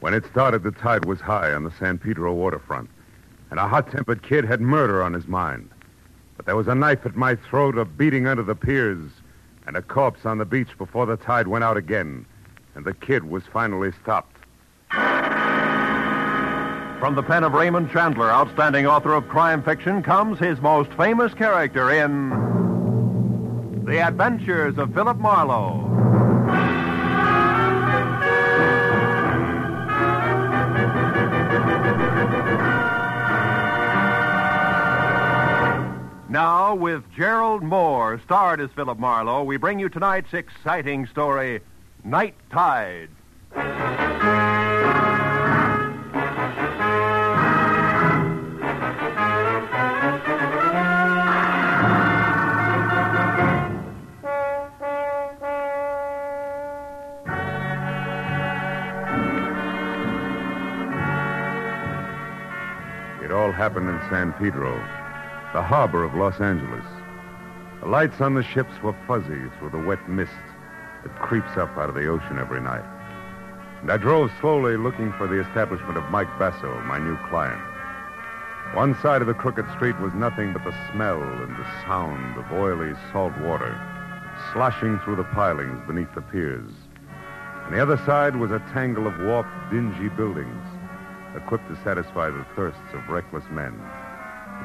When it started, the tide was high on the San Pedro waterfront, and a hot tempered kid had murder on his mind. But there was a knife at my throat, a beating under the piers, and a corpse on the beach before the tide went out again, and the kid was finally stopped. From the pen of Raymond Chandler, outstanding author of crime fiction, comes his most famous character in The Adventures of Philip Marlowe. Now, with Gerald Mohr, starred as Philip Marlowe, we bring you tonight's exciting story, Night Tide. It all happened in San Pedro, the harbor of Los Angeles. The lights on the ships were fuzzy through the wet mist that creeps up out of the ocean every night. And I drove slowly looking for the establishment of Mike Basso, my new client. One side of the crooked street was nothing but the smell and the sound of oily salt water sloshing through the pilings beneath the piers. On the other side was a tangle of warped, dingy buildings, equipped to satisfy the thirsts of reckless men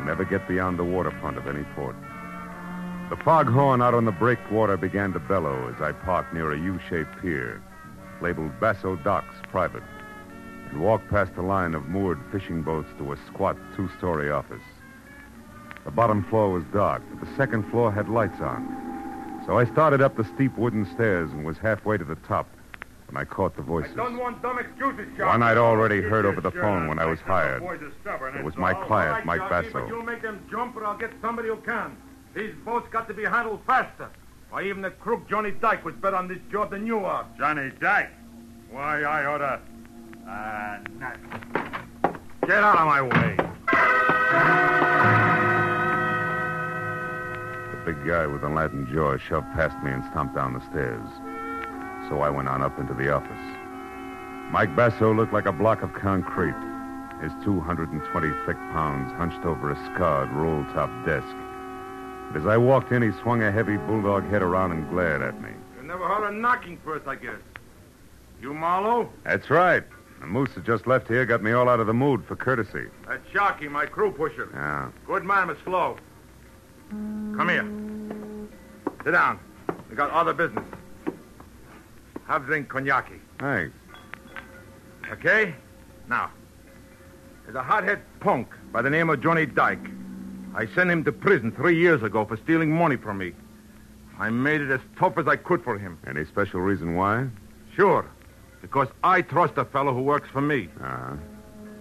never get beyond the waterfront of any port. The foghorn out on the breakwater began to bellow as I parked near a U-shaped pier, labeled Basso Docks Private, and walked past a line of moored fishing boats to a squat two-story office. The bottom floor was dark, but the second floor had lights on. So I started up the steep wooden stairs and was halfway to the top when I caught the voices. I Don't want dumb excuses, Sharp. One I'd already heard over the Sure, phone when I was hired. the boys are stubborn, It was my client, All right, Mike Sharpie, Basso. But you make them jump, or I'll get somebody who can. These boats got to be handled faster. Why, even the crook Johnny Dyke was better on this job than you are. Johnny Dyke. Why, I ought to. Uh, not. Get out of my way. The big guy with the Latin jaw shoved past me and stomped down the stairs. So I went on up into the office. Mike Basso looked like a block of concrete, his 220 thick pounds hunched over a scarred, roll-top desk. But as I walked in, he swung a heavy bulldog head around and glared at me. You never heard of knocking first, I guess. You Marlowe? That's right. The moose that just left here got me all out of the mood for courtesy. That's Sharky, my crew pusher. Yeah. Good man, but slow. Come here. Sit down. We got other business. Have drink cognac. Thanks. Okay? Now, there's a hothead punk by the name of Johnny Dyke. I sent him to prison three years ago for stealing money from me. I made it as tough as I could for him. Any special reason why? Sure. Because I trust a fellow who works for me. Uh-huh.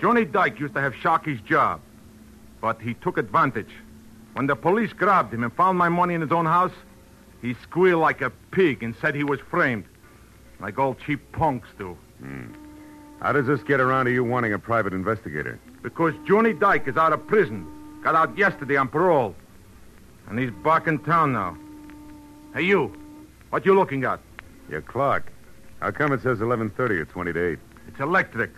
Johnny Dyke used to have Sharky's job, but he took advantage. When the police grabbed him and found my money in his own house, he squealed like a pig and said he was framed. Like all cheap punks do. Hmm. How does this get around to you wanting a private investigator? Because Johnny Dyke is out of prison. Got out yesterday on parole. And he's back in town now. Hey, you. What you looking at? Your clock. How come it says 11.30 or 20 to 8? It's electric.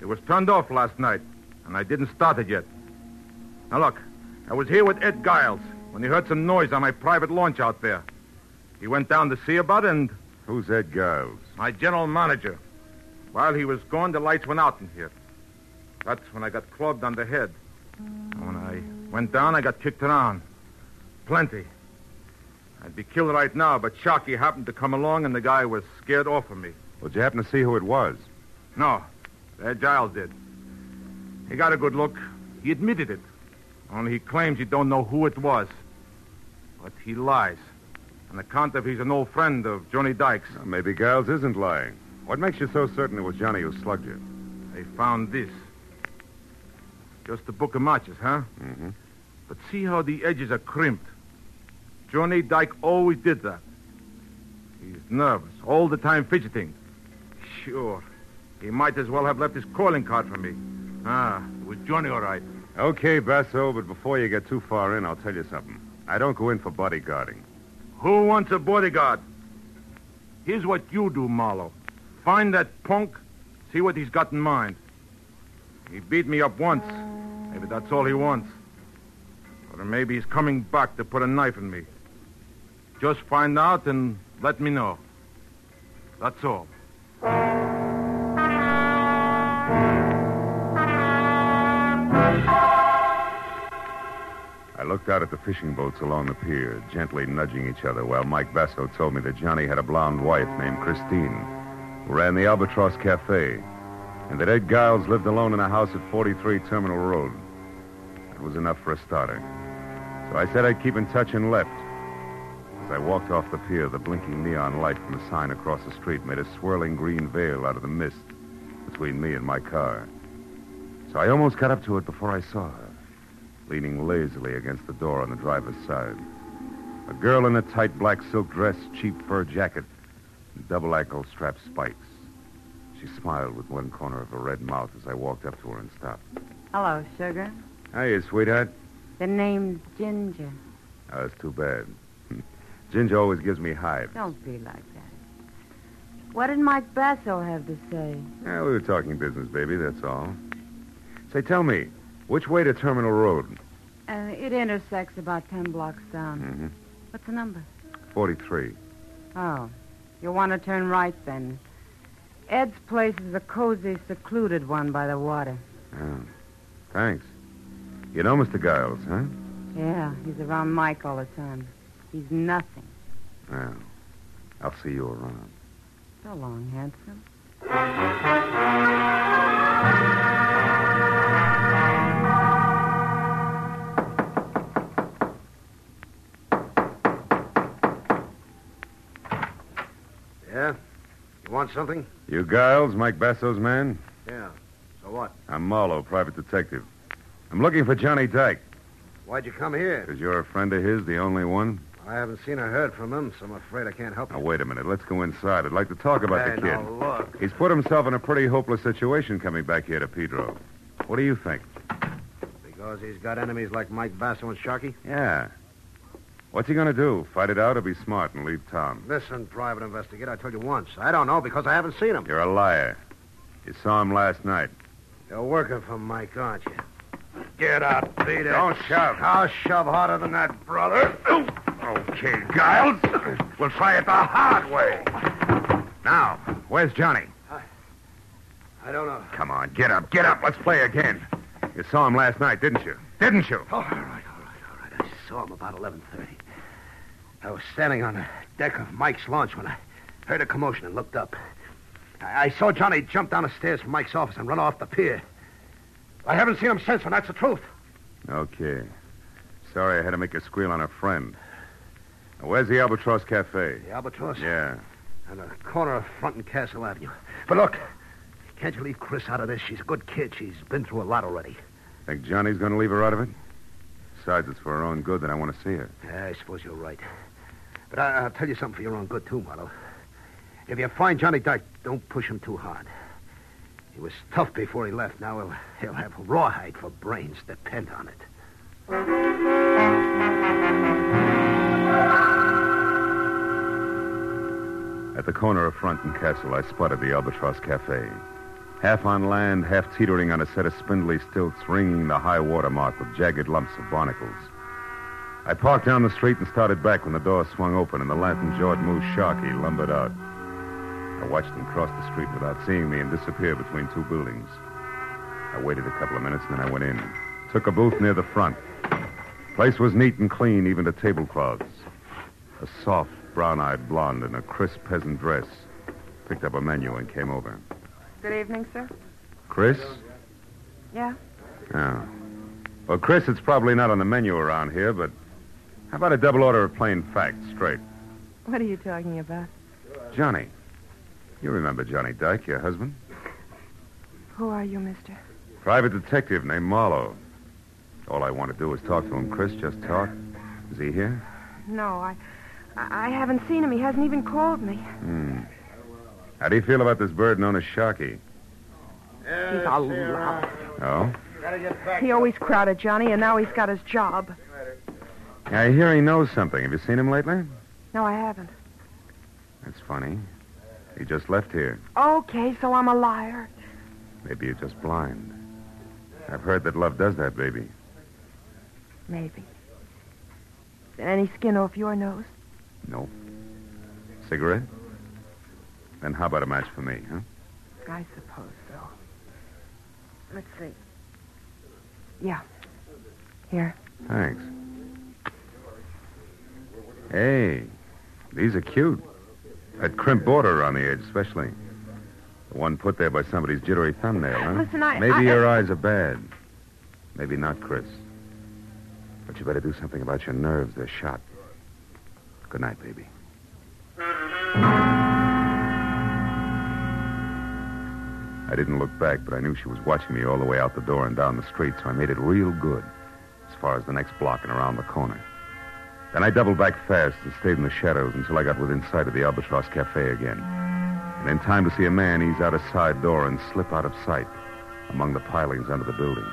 It was turned off last night, and I didn't start it yet. Now, look. I was here with Ed Giles when he heard some noise on my private launch out there. He went down to see about it, and Who's Ed Giles? my general manager. While he was gone, the lights went out in here. That's when I got clubbed on the head. And when I went down, I got kicked around. Plenty. I'd be killed right now, but Sharky happened to come along, and the guy was scared off of me. Well, did you happen to see who it was? No, Ed Giles did. He got a good look. He admitted it. Only he claims he don't know who it was. But he lies. On account of he's an old friend of Johnny Dyke's. Well, maybe Giles isn't lying. What makes you so certain it was Johnny who slugged you? They found this. Just a book of matches, huh? Mm-hmm. But see how the edges are crimped. Johnny Dyke always did that. He's nervous, all the time fidgeting. Sure. He might as well have left his calling card for me. Ah, it was Johnny, all right. Okay, Basso, but before you get too far in, I'll tell you something. I don't go in for bodyguarding. Who wants a bodyguard? Here's what you do, Marlowe. Find that punk, See what he's got in mind. He beat me up once. Maybe that's all he wants. Or maybe he's coming back to put a knife in me. Just find out and let me know. That's all. Looked out at the fishing boats along the pier, gently nudging each other, while Mike Basso told me that Johnny had a blonde wife named Christine, who ran the Albatross Cafe, and that Ed Giles lived alone in a house at 43 Terminal Road. That was enough for a starter. So I said I'd keep in touch and left. As I walked off the pier, the blinking neon light from a sign across the street made a swirling green veil out of the mist between me and my car. So I almost got up to it before I saw her leaning lazily against the door on the driver's side. A girl in a tight black silk dress, cheap fur jacket, and double ankle strap spikes. She smiled with one corner of her red mouth as I walked up to her and stopped. Hello, sugar. Hiya, sweetheart. The name's Ginger. Oh, that's too bad. Ginger always gives me hives. Don't be like that. What did Mike Basso have to say? Yeah, we were talking business, baby, that's all. Say, tell me, which way to Terminal Road? Uh, it intersects about ten blocks down. Mm-hmm. What's the number? 43. Oh, You'll want to turn right then. Ed's place is a cozy, secluded one by the water. Oh, thanks. You know Mr. Giles, huh? Yeah, he's around Mike all the time. He's nothing. Well, I'll see you around. So long, handsome. Something? You Giles, Mike Basso's man? Yeah. So what? I'm Marlowe, private detective. I'm looking for Johnny Dyke. Why'd you come here? Is you're a friend of his, the only one? I haven't seen or heard from him, so I'm afraid I can't help Now, you. wait a minute. Let's go inside. I'd like to talk about Hey, the kid. now look. He's put himself in a pretty hopeless situation coming back here to Pedro. What do you think? Because he's got enemies like Mike Basso and Sharkey? Yeah. What's he going to do? Fight it out or be smart and leave town? Listen, private investigator, I told you once. I don't know because I haven't seen him. You're a liar. You saw him last night. You're working for Mike, aren't you? Get out, it. Don't shove. I'll shove harder than that, brother. Okay, Giles. We'll try it the hard way. Now, where's Johnny? I don't know. Come on, get up, get up. Let's play again. You saw him last night, didn't you? Didn't you? All right, all right, all right. I saw him about 11.30. I was standing on the deck of Mike's launch when I heard a commotion and looked up. I, I saw Johnny jump down the stairs from Mike's office and run off the pier. I haven't seen him since, and that's the truth. Okay. Sorry I had to make a squeal on a friend. Now, where's the Albatross Cafe? The Albatross? Yeah. On the corner of Front and Castle Avenue. But look, can't you leave Chris out of this? She's a good kid. She's been through a lot already. Think Johnny's going to leave her out of it? Besides, it's for her own good that I want to see her. Yeah, I suppose you're right. But I, I'll tell you something for your own good, too, Marlowe. If you find Johnny Dyke, don't push him too hard. He was tough before he left. Now he'll, he'll have rawhide for brains. Depend on it. At the corner of Front and Castle, I spotted the Albatross Cafe. Half on land, half teetering on a set of spindly stilts, ringing the high water mark with jagged lumps of barnacles. I parked down the street and started back when the door swung open and the lantern-jawed moose Sharky lumbered out. I watched him cross the street without seeing me and disappear between two buildings. I waited a couple of minutes and then I went in. Took a booth near the front. Place was neat and clean, even to tablecloths. A soft, brown-eyed blonde in a crisp peasant dress picked up a menu and came over. Good evening, sir. Chris? Yeah? Oh. Well, Chris, it's probably not on the menu around here, but how about a double order of plain facts, straight? What are you talking about? Johnny. You remember Johnny Dyke, your husband? Who are you, mister? Private detective named Marlowe. All I want to do is talk to him, Chris. Just talk. Is he here? No, I I haven't seen him. He hasn't even called me. Hmm. How do you feel about this bird known as Sharky? He's a lout. Oh? He always crowded Johnny, and now he's got his job. I hear he knows something. Have you seen him lately? No, I haven't. That's funny. He just left here. Okay, so I'm a liar. Maybe you're just blind. I've heard that love does that, baby. Maybe. Is there any skin off your nose? No. Cigarette? Then how about a match for me, huh? I suppose so. Let's see. Yeah. Here. Thanks. Hey, these are cute. That crimp border on the edge, especially. The one put there by somebody's jittery thumbnail, huh? Listen, I- Maybe I- your eyes are bad. Maybe not, Chris. But you better do something about your nerves. They're shot. Good night, baby. I didn't look back, but I knew she was watching me all the way out the door and down the street, so I made it real good as far as the next block and around the corner. Then I doubled back fast and stayed in the shadows until I got within sight of the Albatross Cafe again. And in time to see a man ease out a side door and slip out of sight among the pilings under the building.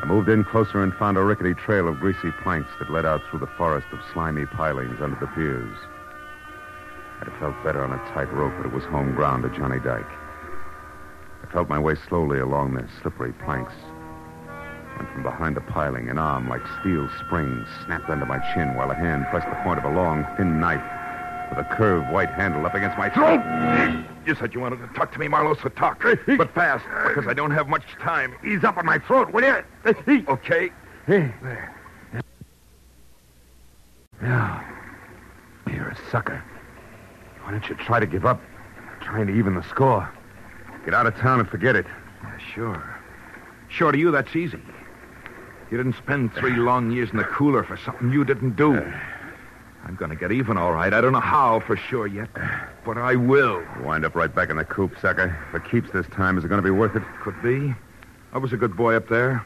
I moved in closer and found a rickety trail of greasy planks that led out through the forest of slimy pilings under the piers. I'd have felt better on a tight rope, but it was home ground to Johnny Dyke. I felt my way slowly along the slippery planks. And from behind the piling, an arm like steel springs snapped under my chin while a hand pressed the point of a long, thin knife with a curved white handle up against my throat. You said you wanted to talk to me, Marlowe, so talk. But fast, because I don't have much time. Ease up on my throat, will you? Okay? There. Yeah. You're a sucker. Why don't you try to give up? Trying to even the score. Get out of town and forget it. Yeah, sure. Sure, to you, that's easy. You didn't spend three long years in the cooler for something you didn't do. Uh. I'm going to get even, all right. I don't know how for sure yet, uh. but I will. Wind up right back in the coop, sucker. If it keeps this time, is it going to be worth it? Could be. I was a good boy up there.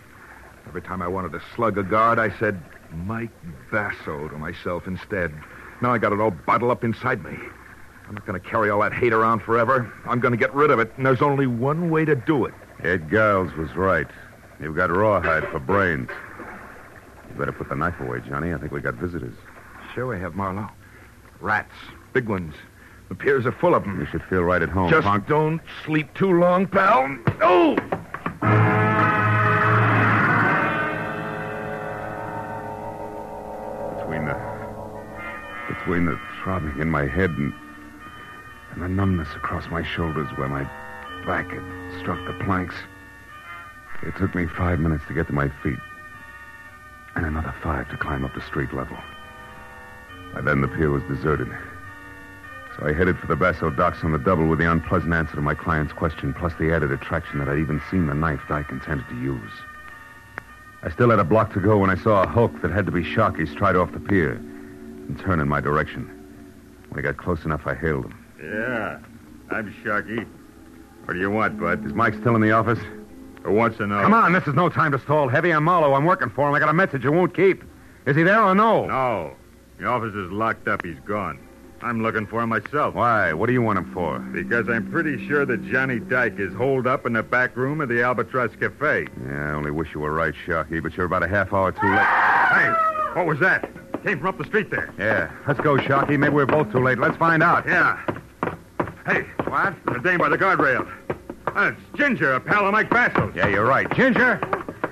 Every time I wanted to slug a guard, I said Mike Basso to myself instead. Now I got it all bottled up inside me. I'm not going to carry all that hate around forever. I'm going to get rid of it, and there's only one way to do it. Ed Giles was right. You've got rawhide for brains. You better put the knife away, Johnny. I think we got visitors. Sure we have, Marlowe. Rats. Big ones. The piers are full of them. You should feel right at home, Just punk. don't sleep too long, pal. Oh! Between the between the throbbing in my head and and the numbness across my shoulders where my back had struck the planks. It took me five minutes to get to my feet. And another five to climb up to street level. By then the pier was deserted. So I headed for the Basso docks on the double with the unpleasant answer to my client's question, plus the added attraction that I'd even seen the knife Dyke intended to use. I still had a block to go when I saw a hulk that had to be Sharkey stride off the pier and turn in my direction. When he got close enough, I hailed him. Yeah, I'm Sharky. What do you want, Bud? Is Mike still in the office? Who wants to? Come on, this is no time to stall. Heavy on Marlowe. I'm working for him. I got a message you won't keep. Is he there or no? No. The office is locked up. He's gone. I'm looking for him myself. Why? What do you want him for? Because I'm pretty sure that Johnny Dyke is holed up in the back room of the Albatross Cafe. Yeah, I only wish you were right, Sharky, but you're about a half hour too late. Hey, what was that? Came from up the street there. Yeah, let's go, Sharky. Maybe we're both too late. Let's find out. Yeah. Hey, what? The dame by the guardrail. That's Ginger, a pal of Mike Basso's. Yeah, you're right. Ginger!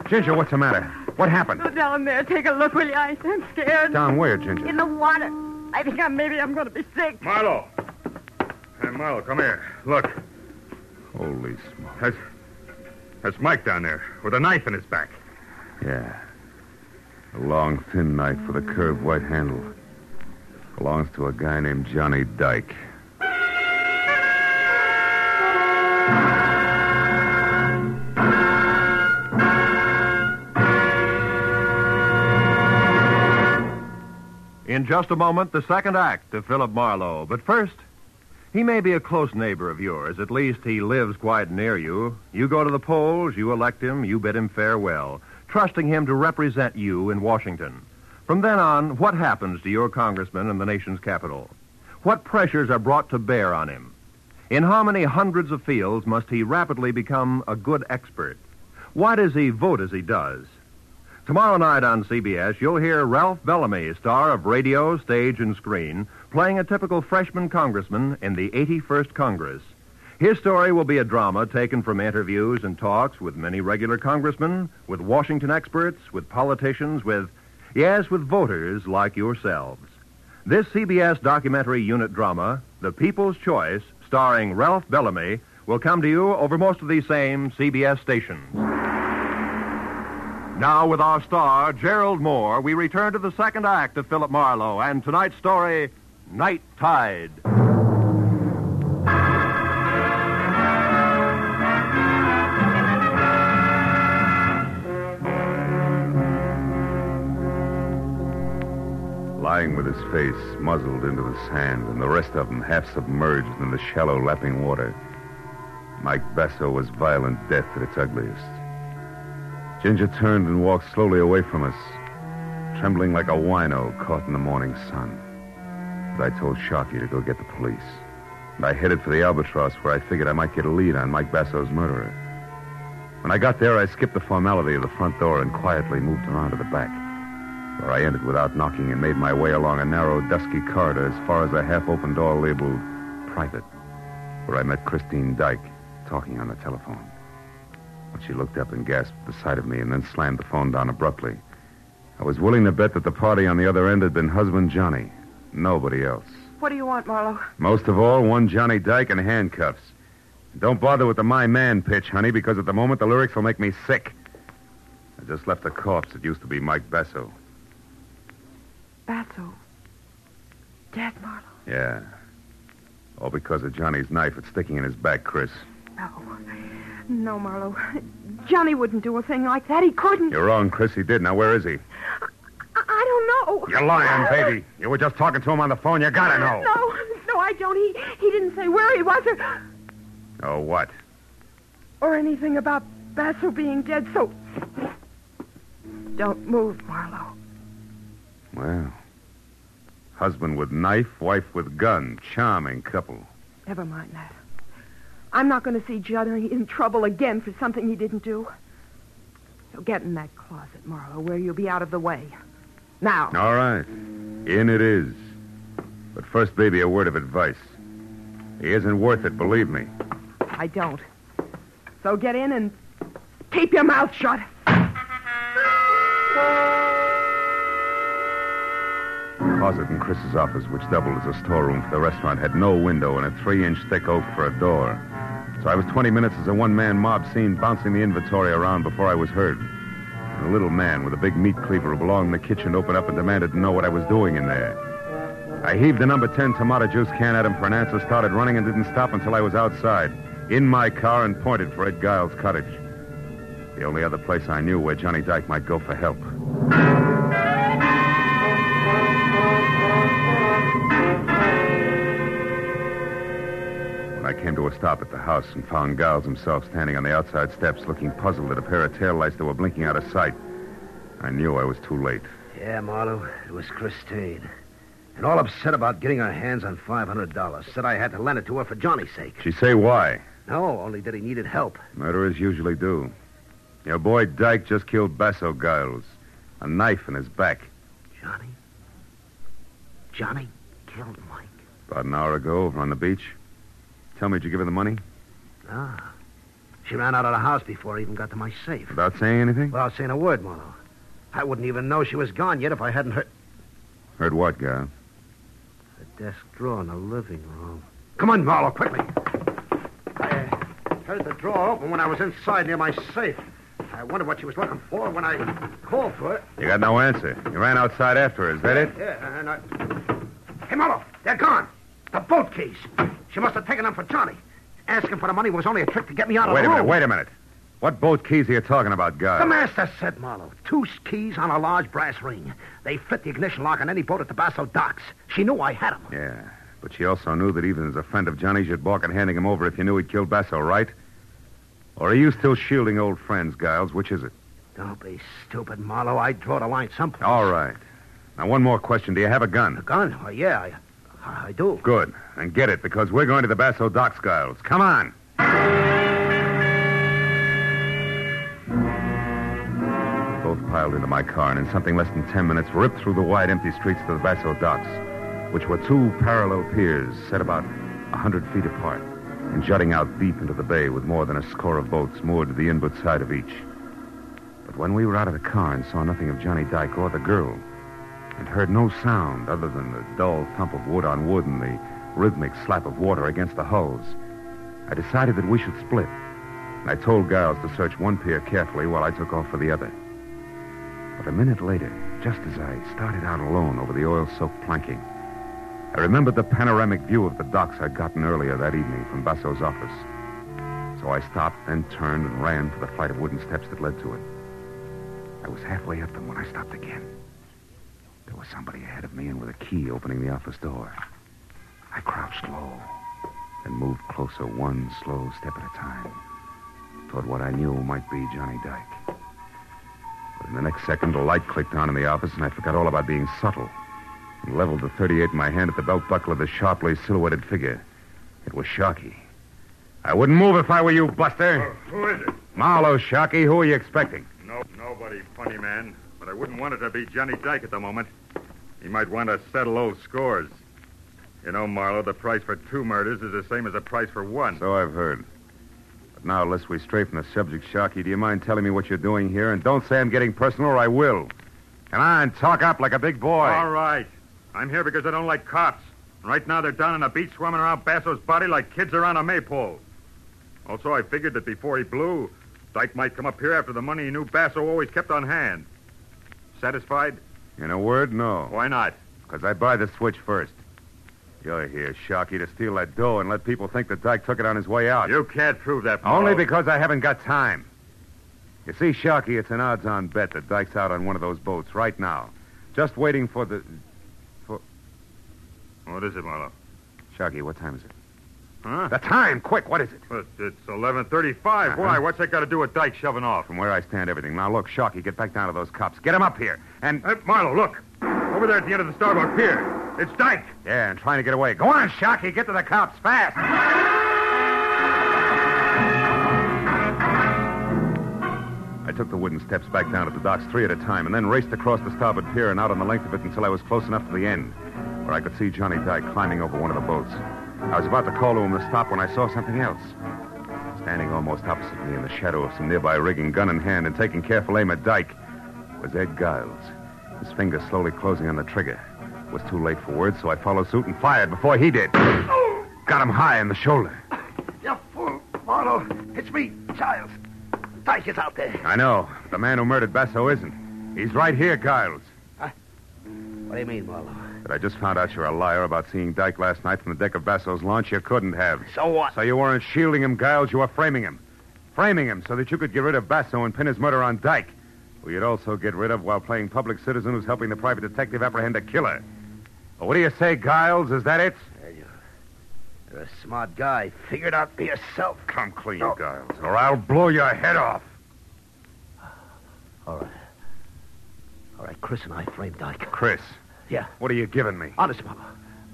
Ginger, what's the matter? What happened? Go down there. Take a look, will you? I- I'm scared. Down where, Ginger? In the water. I think I'm, maybe I'm going to be sick. Marlowe. Hey, Marlowe, come here. Look, Holy smoke. that's, that's Mike down there with a knife in his back. Yeah. A long, thin knife with a curved white handle. Belongs to a guy named Johnny Dyke. In just a moment, the second act of Philip Marlowe. But first, he may be a close neighbor of yours. At least he lives quite near you. You go to the polls, you elect him, you bid him farewell, trusting him to represent you in Washington. From then on, what happens to your congressman in the nation's capital? What pressures are brought to bear on him? In how many hundreds of fields must he rapidly become a good expert? Why does he vote as he does? Tomorrow night on CBS, you'll hear Ralph Bellamy, star of radio, stage, and screen, playing a typical freshman congressman in the 81st Congress. His story will be a drama taken from interviews and talks with many regular congressmen, with Washington experts, with politicians, with, yes, with voters like yourselves. This CBS documentary unit drama, The People's Choice, starring Ralph Bellamy, will come to you over most of these same CBS stations. Now, with our star, Gerald Mohr, we return to the second act of Philip Marlowe and tonight's story, Night Tide. Lying with his face muzzled into the sand and the rest of him half submerged in the shallow lapping water, Mike Basso was violent death at its ugliest. Ginger turned and walked slowly away from us, trembling like a wino caught in the morning sun. But I told Sharkey to go get the police. And I headed for the Albatross where I figured I might get a lead on Mike Basso's murderer. When I got there, I skipped the formality of the front door and quietly moved around to the back, where I entered without knocking and made my way along a narrow, dusky corridor as far as a half-open door labeled Private, where I met Christine Dyke talking on the telephone. She looked up and gasped at the sight of me and then slammed the phone down abruptly. I was willing to bet that the party on the other end had been husband Johnny. Nobody else. What do you want, Marlowe? Most of all, one Johnny Dyke in handcuffs. Don't bother with the my man pitch, honey, because at the moment the lyrics will make me sick. I just left a corpse that used to be Mike Basso. Basso. Dead, Marlowe. Yeah. All because of Johnny's knife that's sticking in his back, Chris. No. No, Marlowe. Johnny wouldn't do a thing like that. He couldn't. You're wrong, Chris. He did. Now, where is he? I, I don't know. You're lying, baby. You were just talking to him on the phone. You gotta know. No, no, I don't. He he didn't say where he was or Oh, what? or anything about Basso being dead. So don't move, Marlowe. Well, husband with knife, wife with gun. Charming couple. Never mind that. I'm not going to see Johnny in trouble again for something he didn't do. So get in that closet, Marlowe, where you'll be out of the way. Now. All right. In it is. But first, baby, a word of advice. He isn't worth it, believe me. I don't. So get in and keep your mouth shut. The closet in Chris's office, which doubled as a storeroom for the restaurant, had no window and a three-inch thick oak for a door. So I was 20 minutes as a one-man mob scene bouncing the inventory around before I was heard. And a little man with a big meat cleaver belonged in the kitchen opened up and demanded to know what I was doing in there. I heaved the number 10 tomato juice can at him for an answer, started running, and didn't stop until I was outside, in my car, and pointed for Ed Giles' cottage. The only other place I knew where Johnny Dyke might go for help. Came to a stop at the house and found Giles himself standing on the outside steps looking puzzled at a pair of taillights that were blinking out of sight, I knew I was too late. Yeah, Marlowe, it was Christine. And all upset about getting her hands on $500. Said I had to lend it to her for Johnny's sake. She say why? No, only that he needed help. Murderers usually do. Your boy Dyke just killed Basso Giles. A knife in his back. Johnny? Johnny killed Mike. About an hour ago over on the beach. Tell me, did you give her the money? Ah. She ran out of the house before I even got to my safe. Without saying anything? Without saying a word, Marlowe. I wouldn't even know she was gone yet if I hadn't heard Heard what, Guy? the desk drawer in the living room. Come on, Marlowe, quickly. I uh, heard the drawer open when I was inside near my safe. I wondered what she was looking for when I called for it. You got no answer. You ran outside after her, is that it? Yeah, and I... Hey, Marlowe, they're gone. The boat keys. She must have taken them for Johnny. Asking for the money was only a trick to get me out of Wait the room. Wait a minute, wait a minute. What boat keys are you talking about, Giles? The master said, Marlowe. Two keys on a large brass ring. They fit the ignition lock on any boat at the Basso docks. She knew I had them. Yeah, but she also knew that even as a friend of Johnny's, you'd balk at handing him over if you knew he'd killed Basso, right? Or are you still shielding old friends, Giles? Which is it? Don't be stupid, Marlowe. I'd draw the line someplace. All right. Now, one more question. Do you have a gun? A gun? gun? Oh, yeah, I, do. Good. And get it, because we're going to the Basso docks, Giles. Come on. Both piled into my car, and in something less than ten minutes, ripped through the wide, empty streets to the Basso docks, which were two parallel piers set about a hundred feet apart. and jutting out deep into the bay with more than a score of boats moored to the inboard side of each. But when we were out of the car and saw nothing of Johnny Dyke or the girl, and heard no sound other than the dull thump of wood on wood and the rhythmic slap of water against the hulls, I decided that we should split. And I told Giles to search one pier carefully while I took off for the other. But a minute later, just as I started out alone over the oil-soaked planking, I remembered the panoramic view of the docks I'd gotten earlier that evening from Basso's office. So I stopped, then turned and ran for the flight of wooden steps that led to it. I was halfway up them when I stopped again. There was somebody ahead of me and with a key opening the office door. I crouched low and moved closer one slow step at a time toward what I knew might be Johnny Dyke. But in the next second, a light clicked on in the office, and I forgot all about being subtle and leveled the 38 in my hand at the belt buckle of the sharply silhouetted figure. It was Sharky. I wouldn't move if I were you, Buster. Uh, who is it? Marlowe, Sharky. Who are you expecting? No, nobody, funny man. But I wouldn't want it to be Johnny Dyke at the moment. He might want to settle old scores. You know, Marlowe, the price for two murders is the same as the price for one. So I've heard. But now, lest we stray from the subject, Sharky, do you mind telling me what you're doing here? And don't say I'm getting personal, or I will. Come on, talk up like a big boy. All right. I'm here because I don't like cops. Right now, they're down on the beach swimming around Basso's body like kids around a maypole. Also, I figured that before he blew, Dyke might come up here after the money he knew Basso always kept on hand. Satisfied? In a word, no. Why not? Because I buy the switch first. You're here, Sharky, to steal that dough and let people think that Dyke took it on his way out. You can't prove that. Only because I haven't got time. You see, Sharky, it's an odds-on bet that Dyke's out on one of those boats right now. Just waiting for the... for... What is it, Marlowe? Sharky, what time is it? Huh? The time! Quick, what is it? But it's 11.35. Uh-huh. Why? What's that got to do with Dyke shoving off? From where I stand, everything. Now, look, Sharky, get back down to those cops. Get Get 'em up here. And... Hey, Marlowe, look. Over there at the end of the starboard pier. It's Dyke. Yeah, and trying to get away. Go on, Sharky. Get to the cops fast. I took the wooden steps back down to the docks three at a time and then raced across the starboard pier and out on the length of it until I was close enough to the end, where I could see Johnny Dyke climbing over one of the boats. I was about to call to him to stop when I saw something else. Standing almost opposite me in the shadow of some nearby rigging, gun in hand and taking careful aim at Dyke, was Ed Giles, his fingers slowly closing on the trigger. It was too late for words, so I followed suit and fired before he did. Got him high in the shoulder. You fool, Marlowe. It's me, Giles. Dyke is out there. I know. The man who murdered Basso isn't. He's right here, Giles. What do you mean, Marlowe? But I just found out you're a liar about seeing Dyke last night from the deck of Basso's launch. You couldn't have. So what? So you weren't shielding him, Giles. You were framing him. Framing him so that you could get rid of Basso and pin his murder on Dyke, who you'd also get rid of while playing public citizen who's helping the private detective apprehend a killer. Well, what do you say, Giles? Is that it? You're a smart guy. Figure it out for yourself. Come clean, No. Giles, or I'll blow your head off. All right. All right, Chris and I framed Dyke. Chris, Yeah, what are you giving me? honest, Marlowe.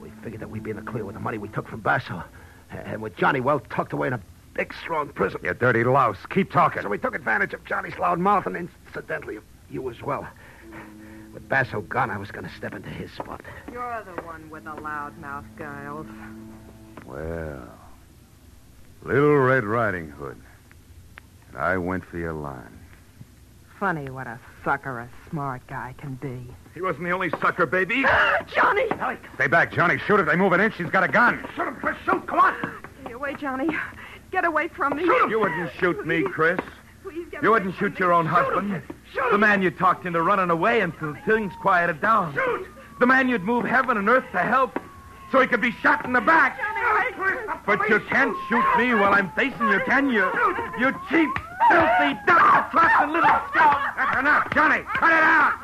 We figured that we'd be in the clear with the money we took from Basso. And with Johnny well tucked away in a big, strong prison. You dirty louse. Keep talking. So we took advantage of Johnny's loud mouth and incidentally, of you as well. With Basso gone, I was going to step into his spot. You're the one with the loud mouth, Giles. Well, Little Red Riding Hood. And I went for your line. Funny what a sucker a smart guy can be. He wasn't the only sucker, baby. Ah, Johnny! Stay back, Johnny. Shoot if they move an inch. He's got a gun. Shoot him, Chris. Shoot. Come on. Stay away, Johnny. Get away from me. Shoot him. You wouldn't shoot me, Chris. Please get You away wouldn't from shoot me. your own husband. Shoot The man you talked into running away until things quieted down. Shoot! The man you'd move heaven and earth to help so he could be shot in the back. Johnny, Chris. But you can't shoot me while I'm facing you, can you? You cheap, filthy, double-trusting little scum. That's enough. Johnny, cut it out.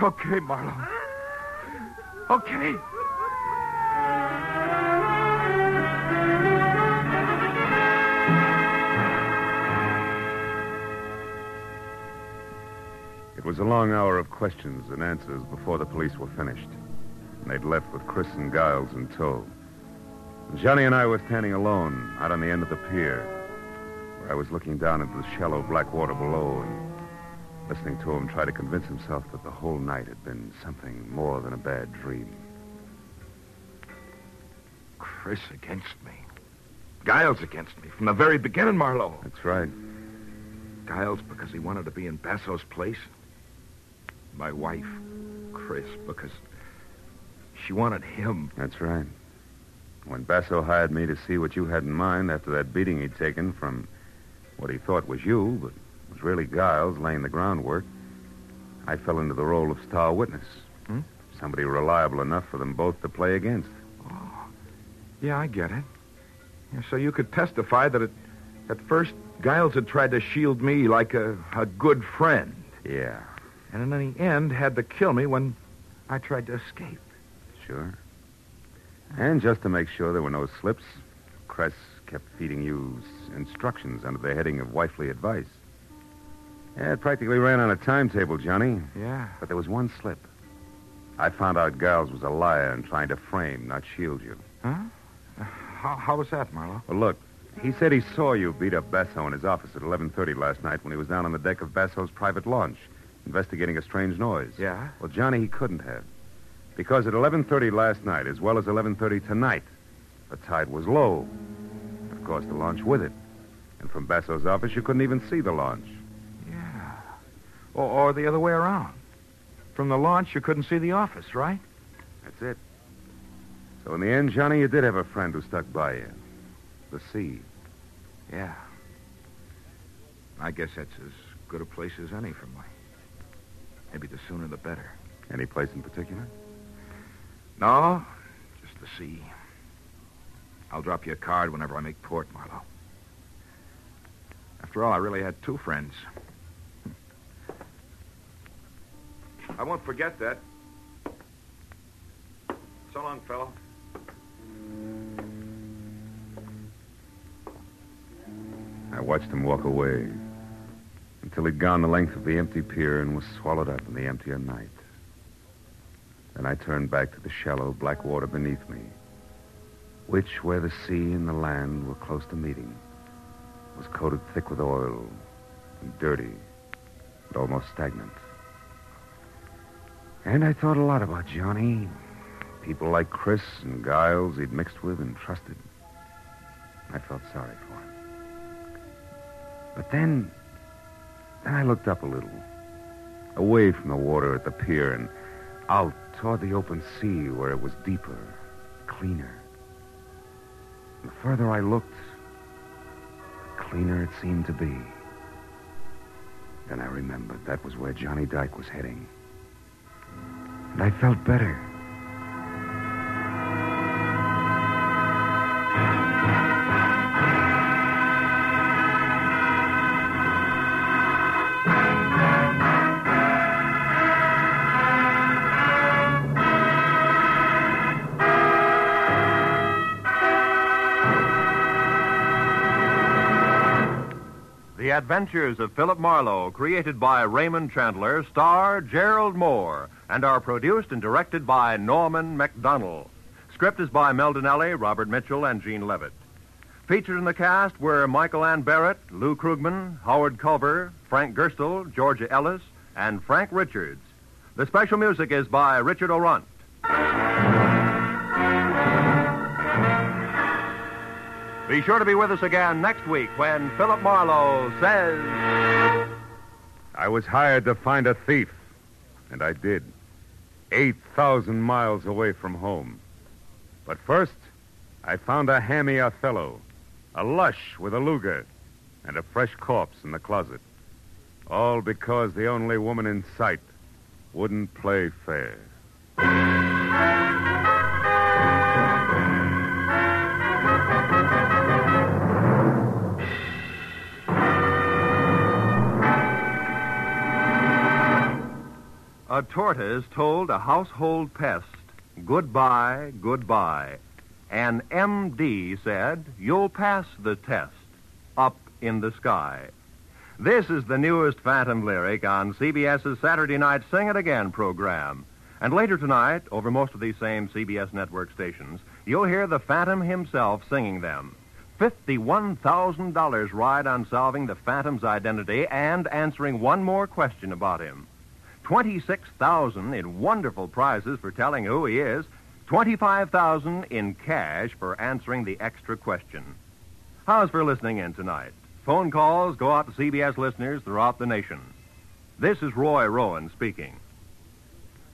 Okay, Marlowe. Okay. It was a long hour of questions and answers before the police were finished. And they'd left with Chris and Giles in tow. Johnny and I were standing alone out on the end of the pier, where I was looking down into the shallow black water below and listening to him try to convince himself that the whole night had been something more than a bad dream. Chris against me. Giles against me from the very beginning, Marlowe. That's right. Giles because he wanted to be in Basso's place. My wife, Chris, because she wanted him. That's right. When Basso hired me to see what you had in mind after that beating he'd taken from what he thought was you, but was really Giles laying the groundwork, I fell into the role of star witness. Hmm? Somebody reliable enough for them both to play against. Oh, yeah, I get it. Yeah, so you could testify that at, at first Giles had tried to shield me like a, a good friend, Yeah, and in the end had to kill me when I tried to escape. sure. And just to make sure there were no slips, Chris kept feeding you instructions under the heading of wifely advice. Yeah, it practically ran on a timetable, Johnny. Yeah. But there was one slip. I found out Giles was a liar and trying to frame, not shield you. Huh? How, how was that, Marlowe? Well, look, he said he saw you beat up Basso in his office at 11.30 last night when he was down on the deck of Basso's private launch, investigating a strange noise. Yeah? Well, Johnny, he couldn't have. Because at 11.30 last night, as well as 11.30 tonight, the tide was low. Of course, the launch with it. And from Basso's office, you couldn't even see the launch. Or, or the other way around. From the launch, you couldn't see the office, right? That's it. So in the end, Johnny, you did have a friend who stuck by you. The sea. Yeah. I guess that's as good a place as any for me. Maybe the sooner the better. Any place in particular? No, just the sea. I'll drop you a card whenever I make port, Marlowe. After all, I really had two friends. I won't forget that. So long, fellow. I watched him walk away until he'd gone the length of the empty pier and was swallowed up in the emptier night. Then I turned back to the shallow black water beneath me, which, where the sea and the land were close to meeting, was coated thick with oil and dirty and almost stagnant. And I thought a lot about Johnny, people like Chris and Giles he'd mixed with and trusted. I felt sorry for him. But then, then I looked up a little, away from the water at the pier and out toward the open sea where it was deeper, cleaner. The further I looked, the cleaner it seemed to be. Then I remembered that was where Johnny Dyke was heading. And I felt better. Adventures of Philip Marlowe, created by Raymond Chandler, star Gerald Mohr, and are produced and directed by Norman Macdonnell. Script is by Mel Dinelli, Robert Mitchell, and Gene Levitt. Featured in the cast were Michael Ann Barrett, Lou Krugman, Howard Culver, Frank Gerstle, Georgia Ellis, and Frank Richards. The special music is by Richard Aurandt. Be sure to be with us again next week when Philip Marlowe says. I was hired to find a thief, and I did. 8,000 miles away from home. But first, I found a hammy Othello, a lush with a Luger, and a fresh corpse in the closet. All because the only woman in sight wouldn't play fair. A tortoise told a household pest, goodbye, goodbye. And MD said, you'll pass the test up in the sky. This is the newest Phantom lyric on CBS's Saturday Night Sing It Again program. And later tonight, over most of these same CBS network stations, you'll hear the Phantom himself singing them. $51,000 ride on solving the Phantom's identity and answering one more question about him. 26,000 in wonderful prizes for telling who he is, 25000 in cash for answering the extra question. How's for listening in tonight? Phone calls go out to CBS listeners throughout the nation. This is Roy Rowan speaking.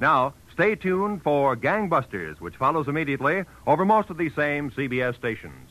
Now, stay tuned for Gangbusters, which follows immediately over most of these same CBS stations.